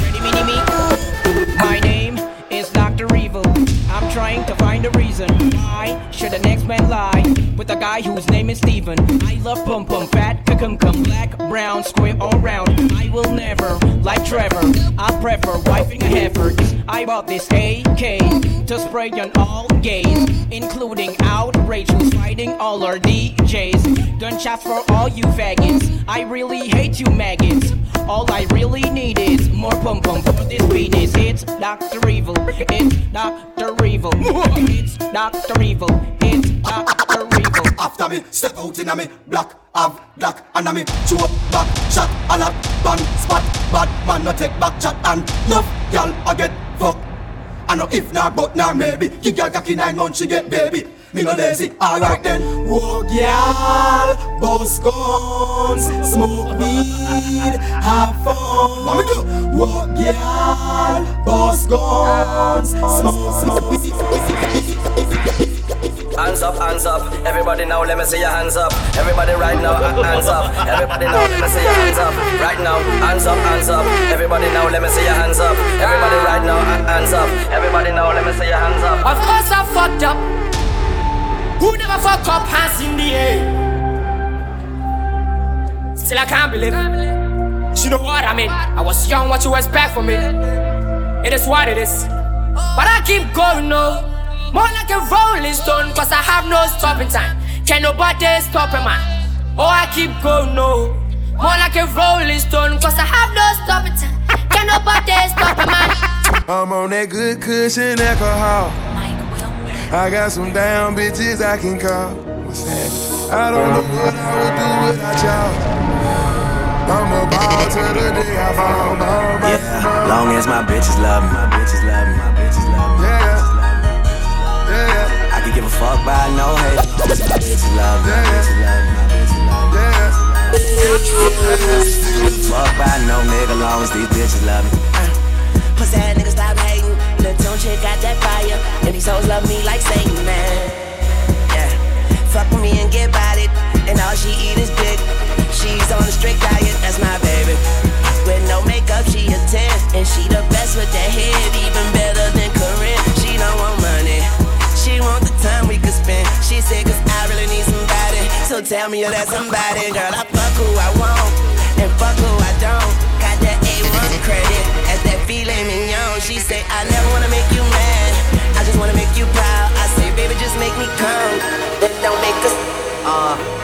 Ready, mini, me? My name is Dr. Evil. I'm trying to find a reason why should the next man lie with a guy whose name is Steven. I love pum pum, fat, cum cum, black, brown, square all round. I will never, like Trevor, I prefer wiping a heifer. I bought this AK to spray on all gays, including outrage who's fighting all our DJs. Gunshots for all you faggots. I really hate you maggots. All I really need is more pum pum for this penis. It's Dr. Evil. It's Dr. Evil. It's Dr. Evil. After me, step out in a me black, have black, and a me chew up back, shot, a lot, ban, spot, bad man, no take back chat, and love, y'all, I get fuck. I know if not, but not maybe. Give your cocky nine months, she get baby. Me no lazy, alright then. Whoa, girl, boss guns, smoke weed, have fun. What me do? Whoa, girl, boss guns, smoke, smoke weed. Hands up, hands up. Everybody now, let me see your hands up. Everybody right now, hands up. Everybody now, let me see your hands up. Right now, hands up, hands up. Everybody now, let me see your hands up. Everybody right now, hands up. Everybody now, let me see your hands up. Of course I fucked up. Who never fuck up? Hands in the air. Still I can't believe it. You know what I mean? I was young, what you expect from me? It is what it is. But I keep going, no. More like a rolling stone, cause I have no stopping time. Can nobody stop a man? Oh, I keep going, no. More like a rolling stone, cause I have no stopping time. Can't nobody stop me, man. I'm on that good cushion alcohol. I got some down bitches I can call. I don't know what I would do without y'all. I'm a ball to the day I fall. Ball, ball, Yeah, long as my bitches love me, fuck by no hate. Long my bitches love me, my bitches love me. Fuck by no nigga, long as these bitches love me. Uh, pussy ass niggas stop hating. Lil' Tunechi got that fire. And these hoes love me like Satan, man. Yeah. Fuck with me and get it. And all she eat is dick. She's on a strict diet, that's my baby. With no makeup, she a 10. And she the best with that head, even better than Karrine. She don't want money. She want the time we could spend. She said, cause I really need somebody. So tell me you're that somebody. Girl, I fuck who I want. And fuck who I don't. Got that A1 credit. As that filet mignon. She say, I never wanna make you mad. I just wanna make you proud. I say, baby, just make me come. Then don't make us. Uh,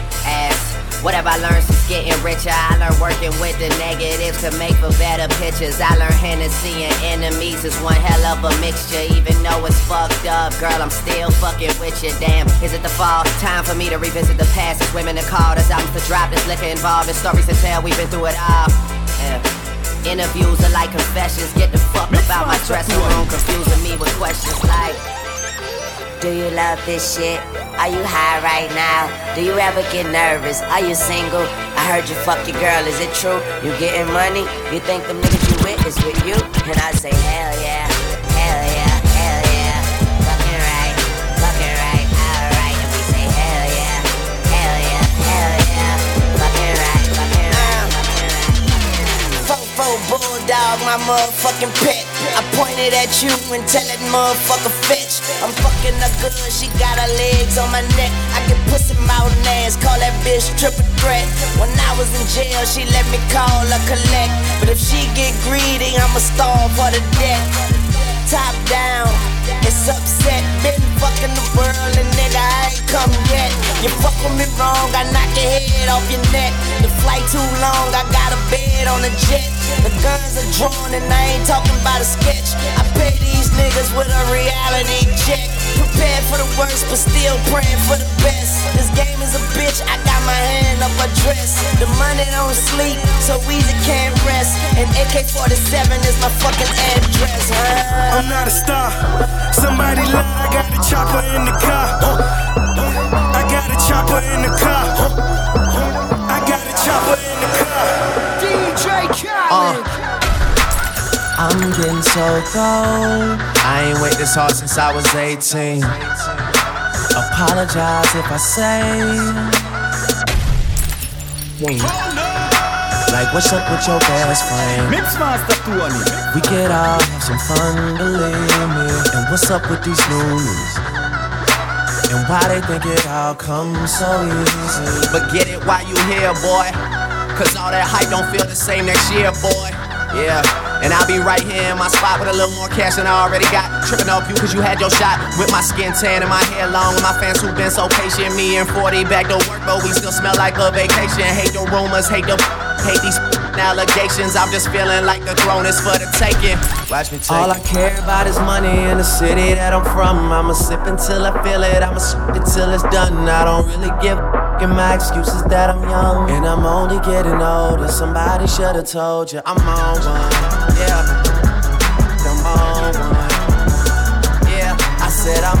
asked. Whatever I learned since getting richer, I learned working with the negatives to make for better pictures. I learned Hennessy and enemies is one hell of a mixture, even though it's fucked up. Girl, I'm still fucking with you. Damn, is it the fall? Time for me to revisit the past. It's women to call, there's albums to drop, there's liquor involved, there's stories to tell. We've been through it all. Yeah. Interviews are like confessions. Get the fuck about my dressing room, confusing me with questions like. Do you love this shit? Are you high right now? Do you ever get nervous? Are you single? I heard you fuck your girl, is it true? You getting money? You think the niggas you with is with you? And I say, hell yeah, hell yeah, hell yeah. Fucking right, fucking right, alright. And we say, hell yeah, hell yeah, hell yeah. Fucking right, bulldog, my motherfucking pet. I pointed at you and tell that motherfucker fetch. I'm fucking her good, she got her legs on my neck. I get pussy mouth and ass, call that bitch triple threat. When I was in jail, she let me call her collect. But if she get greedy, I'ma starve for the death. Top down, it's upset. Been fucking the world and nigga, I ain't come yet. You fuck with me wrong, I knock your head off your neck. The flight too long, I got a bed on the jet. The guns are drawn and I ain't talking about a sketch. I pay these niggas with a reality check. Prepared for the worst, but still praying for the best. This game is a bitch, I got my hand up a dress. The money don't sleep, so easy can't rest. And AK 47 is my fucking address. huh? I'm not a star. Somebody lied, I got a chopper in the car. I got a chopper in the car. I got a chopper in the car. DJ Khaled. Uh. I'm getting so cold. I ain't wait this hard since I was 18. Apologize if I say. Like, what's up with your best friend? Mixmaster Tony. We get all have some fun, believe me. And what's up with these news? And why they think it all comes so easy? But get it while you here, boy. Cause all that hype don't feel the same next year, boy. Yeah. And I'll be right here in my spot with a little more cash than I already got. Tripping off you cause you had your shot. With my skin tan and my hair long. And my fans who've been so patient. Me and 40 back to work, but we still smell like a vacation. Hate the rumors, hate the these allegations. I'm just feeling like the throne is for the taking. Watch me take All I care about is money in the city that I'm from. I'ma sip until I feel it. I'ma sip it till it's done. I don't really give and my excuses that I'm young and I'm only getting older. Somebody should've told you I'm on one. Yeah, I'm on one. Yeah, I said I'm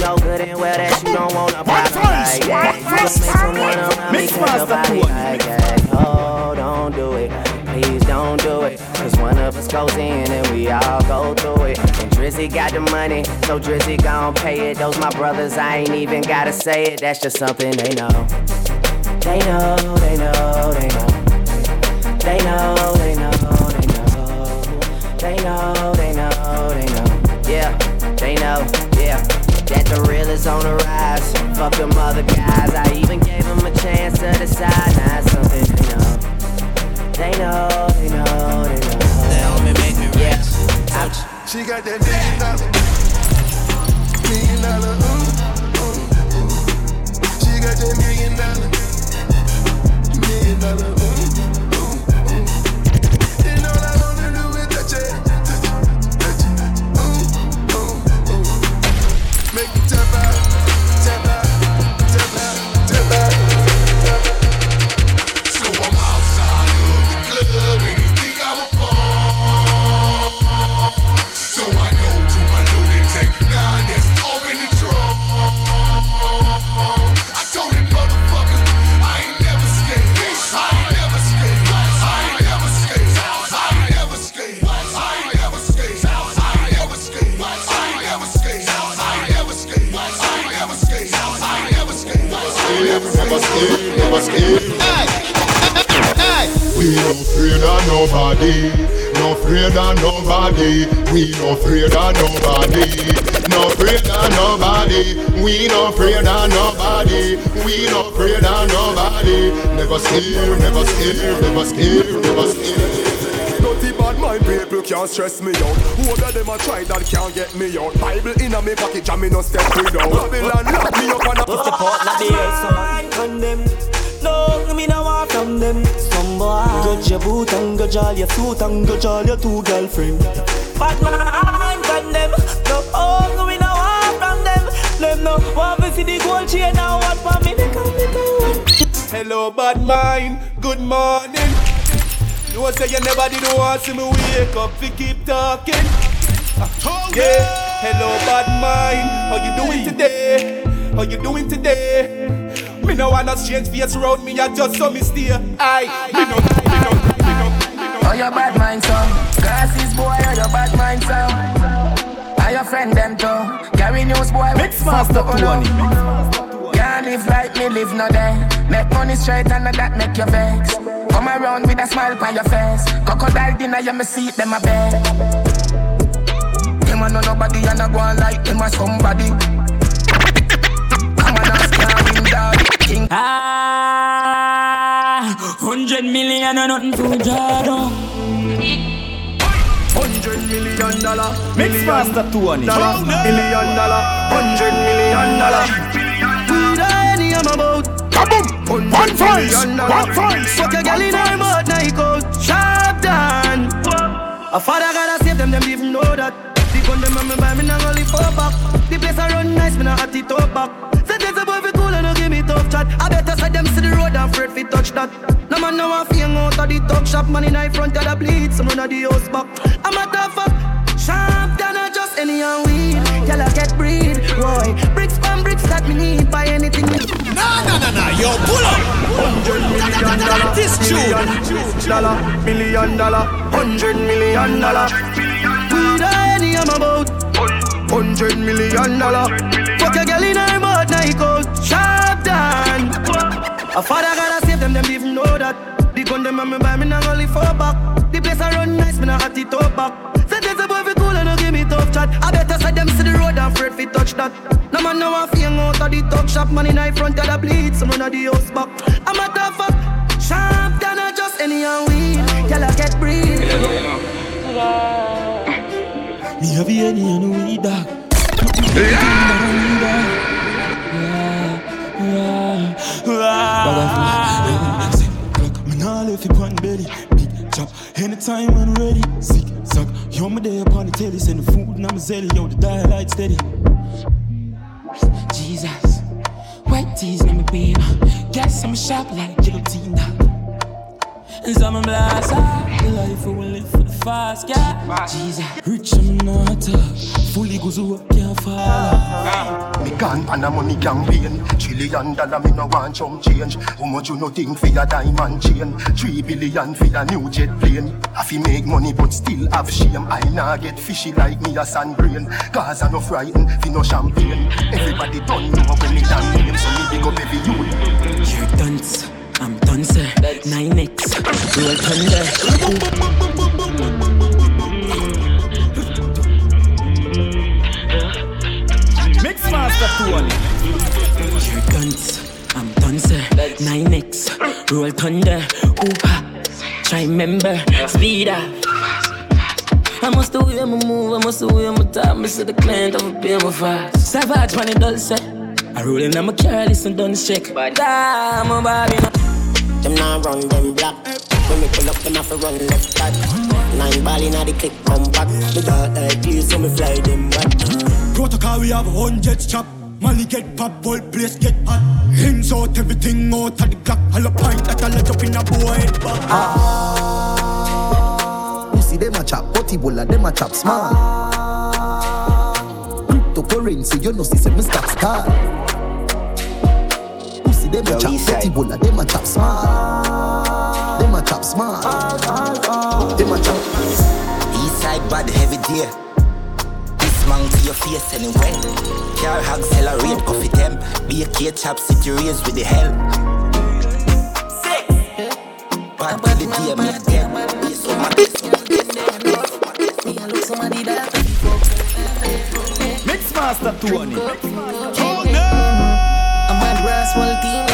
know good and well that you don't want a problem like that. Just make someone around me your body like that. Oh, don't do it. Please don't do it. Cause one of us goes in and we all go through it. And Drizzy got the money, so Drizzy gon' pay it. Those my brothers, I ain't even gotta say it. That's just something. They know, they know, is on the rise. Fuck them other guys. I even gave them a chance to decide. Now it's something they know. They know, they know, they know. They help me make me rich. yeah. Ouch. She got that million dollar, million dollar, ooh, ooh, ooh. She got that million dollar, million dollar, ooh, ooh, nobody. No afraid of nobody. We no afraid of nobody. No afraid of nobody. We no afraid of nobody. We no afraid of nobody. Never scared, never scared, never scared, never scared. Dirty bad mind people can't stress me out. Who of them a try that can't get me out? Bible in a me pocket, jam me no step without. Babylon lock me up and a It's the part of the earth, so condemn. No, me no want from them. Some boy, grudge your boot and grudge all your suit and grudge all your two girlfriend. But man, condemn. No, oh, me no want from them. Them no want to see the gold chain now. What for me? They come me down. Hello, bad mind. Good morning. You say you never did want see me wake up. We keep talking. Ah, Yeah. Hello, bad mind. How you doing today? How you doing today? Me no wanna change face around me. I just saw me stay. Aye. Me no. Me no. Me no. Me no. Oh, your bad mind, son. Glasses, boy, oh, your bad mind, son. And your friend, them, too. Carry news, boy. Mix master, oh, Can't live like me, live no day. Make money straight and I that make you vex. Come around with a smile on your face. Crocodile dinner, you me see them a bed. Them a know nobody and a go on like them a somebody. King. Ah, hundred million or nothing to Jordan. Hundred million dollar. Mix master Tony. Dollar. Million dollar. Hundred million dollar. Weed or any I'm about. Kaboom! One voice, one voice. Fuck a girl in her mouth, night out. Sharp down. A father gotta save them, them even know that. The gun them and me buy me now only four back. The place I run nice, me now at the top back. Say this a boy chat. I better say them see the road and afraid fi touch that. No man no want fi hang out of the talk shop. Man in the front of the bleed, some run of the house back. I'm a tough fuck. Sharp down or just any and weed. Y'all get breed, boy. Bricks from bricks that me need. Buy anything. Nah, nah, nah, nah, yo, pull up. Hundred million dollar. This Million dollar. Million dollar. Hundred million dollar. Weed any I'm about. Hundred million dollar. Fuck a girl in her mouth, night out. Sharp down. A father gotta save them, them even know that. The gun them and me buy me now only four back. The place I run nice, me now at the top back. Say this a boy fi cool and no give me tough chat. I better say them see the road and afraid fi touch that. No man no want fi hang out of the talk shop. Man in the front of the bleed, some run of the house back. I'm a tough fuck. Sharp down or just any and weed. Y'all get breed. Me have any and we dog. Me nah left it on. Big chop. Anytime when ready. Sick suck. Yo, me there upon the telly. Send the food and I'm a zelly. Yo, the dial light steady. Jesus. White tees, let me be. Guess I'm sharp like guillotine. And some blast life will live for fast, yeah. Jesus. Rich I'm not uh, Fully goes up, can't fall. Me gone pan a money campaign Trillion dollar me no want chump change. How much you no think for your diamond chain? Three billion for your new jet plane. I fi make money but still have shame. I nah get fishy like me a sand grain. Cause I no frightened fi no champagne. Everybody done know when me damn name So me big up every youth You're dunce, Sir. 9x, roll thunder. Mix Master Tony. You're dunce, I'm done, sir. 9x, roll thunder. Ooh. Try remember, speed up. I must do way my move, I must do way my time. Me see the client of a pay my fast. Savage man, it does say. I roll in, I'm a carry, listen, done check. But I'm a Bobby. Them now run them black. When we pull up, them have to run left back. Nine ball inna the click, come back. Me got like you, so me fly them back. Protocol, we have hundreds chop. Money get pop, whole place get hot. Hands out, everything out of the clock. All a pint that I let up in a boy head back. Pussy them a chop, potty bola them a chop small. Cryptocurrency, you know see say me stop star. Pussy them a chop, potty bola them a chop small. Them a chop small. Them a chop. Eastside bad heavy deer. This man to your face anyway. Car hog accelerate coffee temp. Be a a K chop city raise with the hell. Bad to the deer, me a dead. Be so oh, mad. Mix Master Tony. I'm a wall team.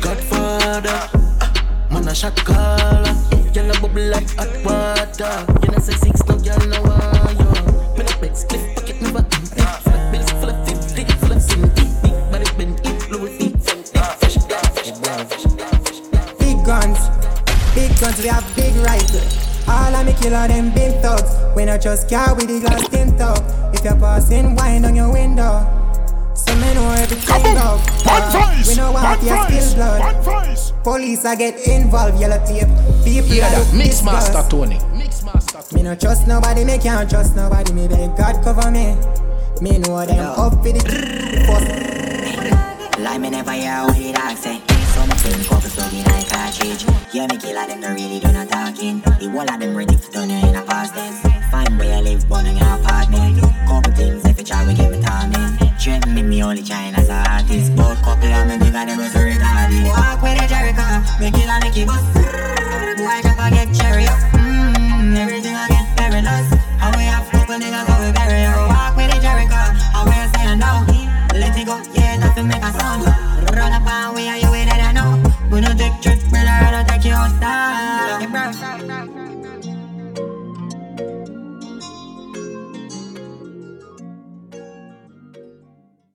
Godfather. Man a shot caller. Girl a bubble like hot water. You know say six no girl no wire. Me no bed split pocket never empty. Full of bills, full of fifty, full of seventy. Big body bend influence deep fenty. Fresh fresh fresh. Big guns, big guns, we have big rifles. All of me killer them big thugs. We not just car with the glass tint up. If you're passing wine on your window, so me know everything up. we know what you spill blood. Police I get involved, yellow tape. People Yeah, that that look Mix Master disgust. Tony. Me no trust nobody, me can't trust nobody. Me beg God cover me. Me know them up for the first. Like me never hear what the dog say. Some think couple slugging like cartridge. Yeah, me killer them, they really do not talking. The whole of them ready for turn you in a past tense find where I live, born in our apartment. Couple things, if you try, we give me time in. Trip me, me only China as an artist. Both couple, I'm a nigga, they was retarded. Walk with a Jericho, make it like a bus. Boy, drop, I get cherry up. Mmm, everything I get perilous. How we have couple niggas, how we bury her. Walk with a Jericho, how we say no. Let it go, yeah, nothing make a sound. Run up and we are you with it, I know. We no take trick, brother, I don't take you outside. Yeah, bro.